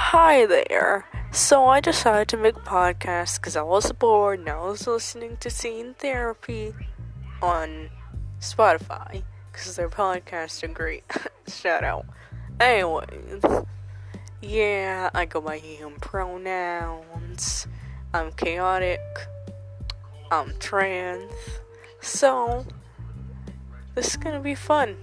Hi there. So I decided to make a podcast because I was bored and I was listening to Scene Therapy on Spotify because their podcasts are great. Shout out. Anyways, yeah, I go by he/him pronouns. I'm chaotic. I'm trans. So, this is gonna be fun.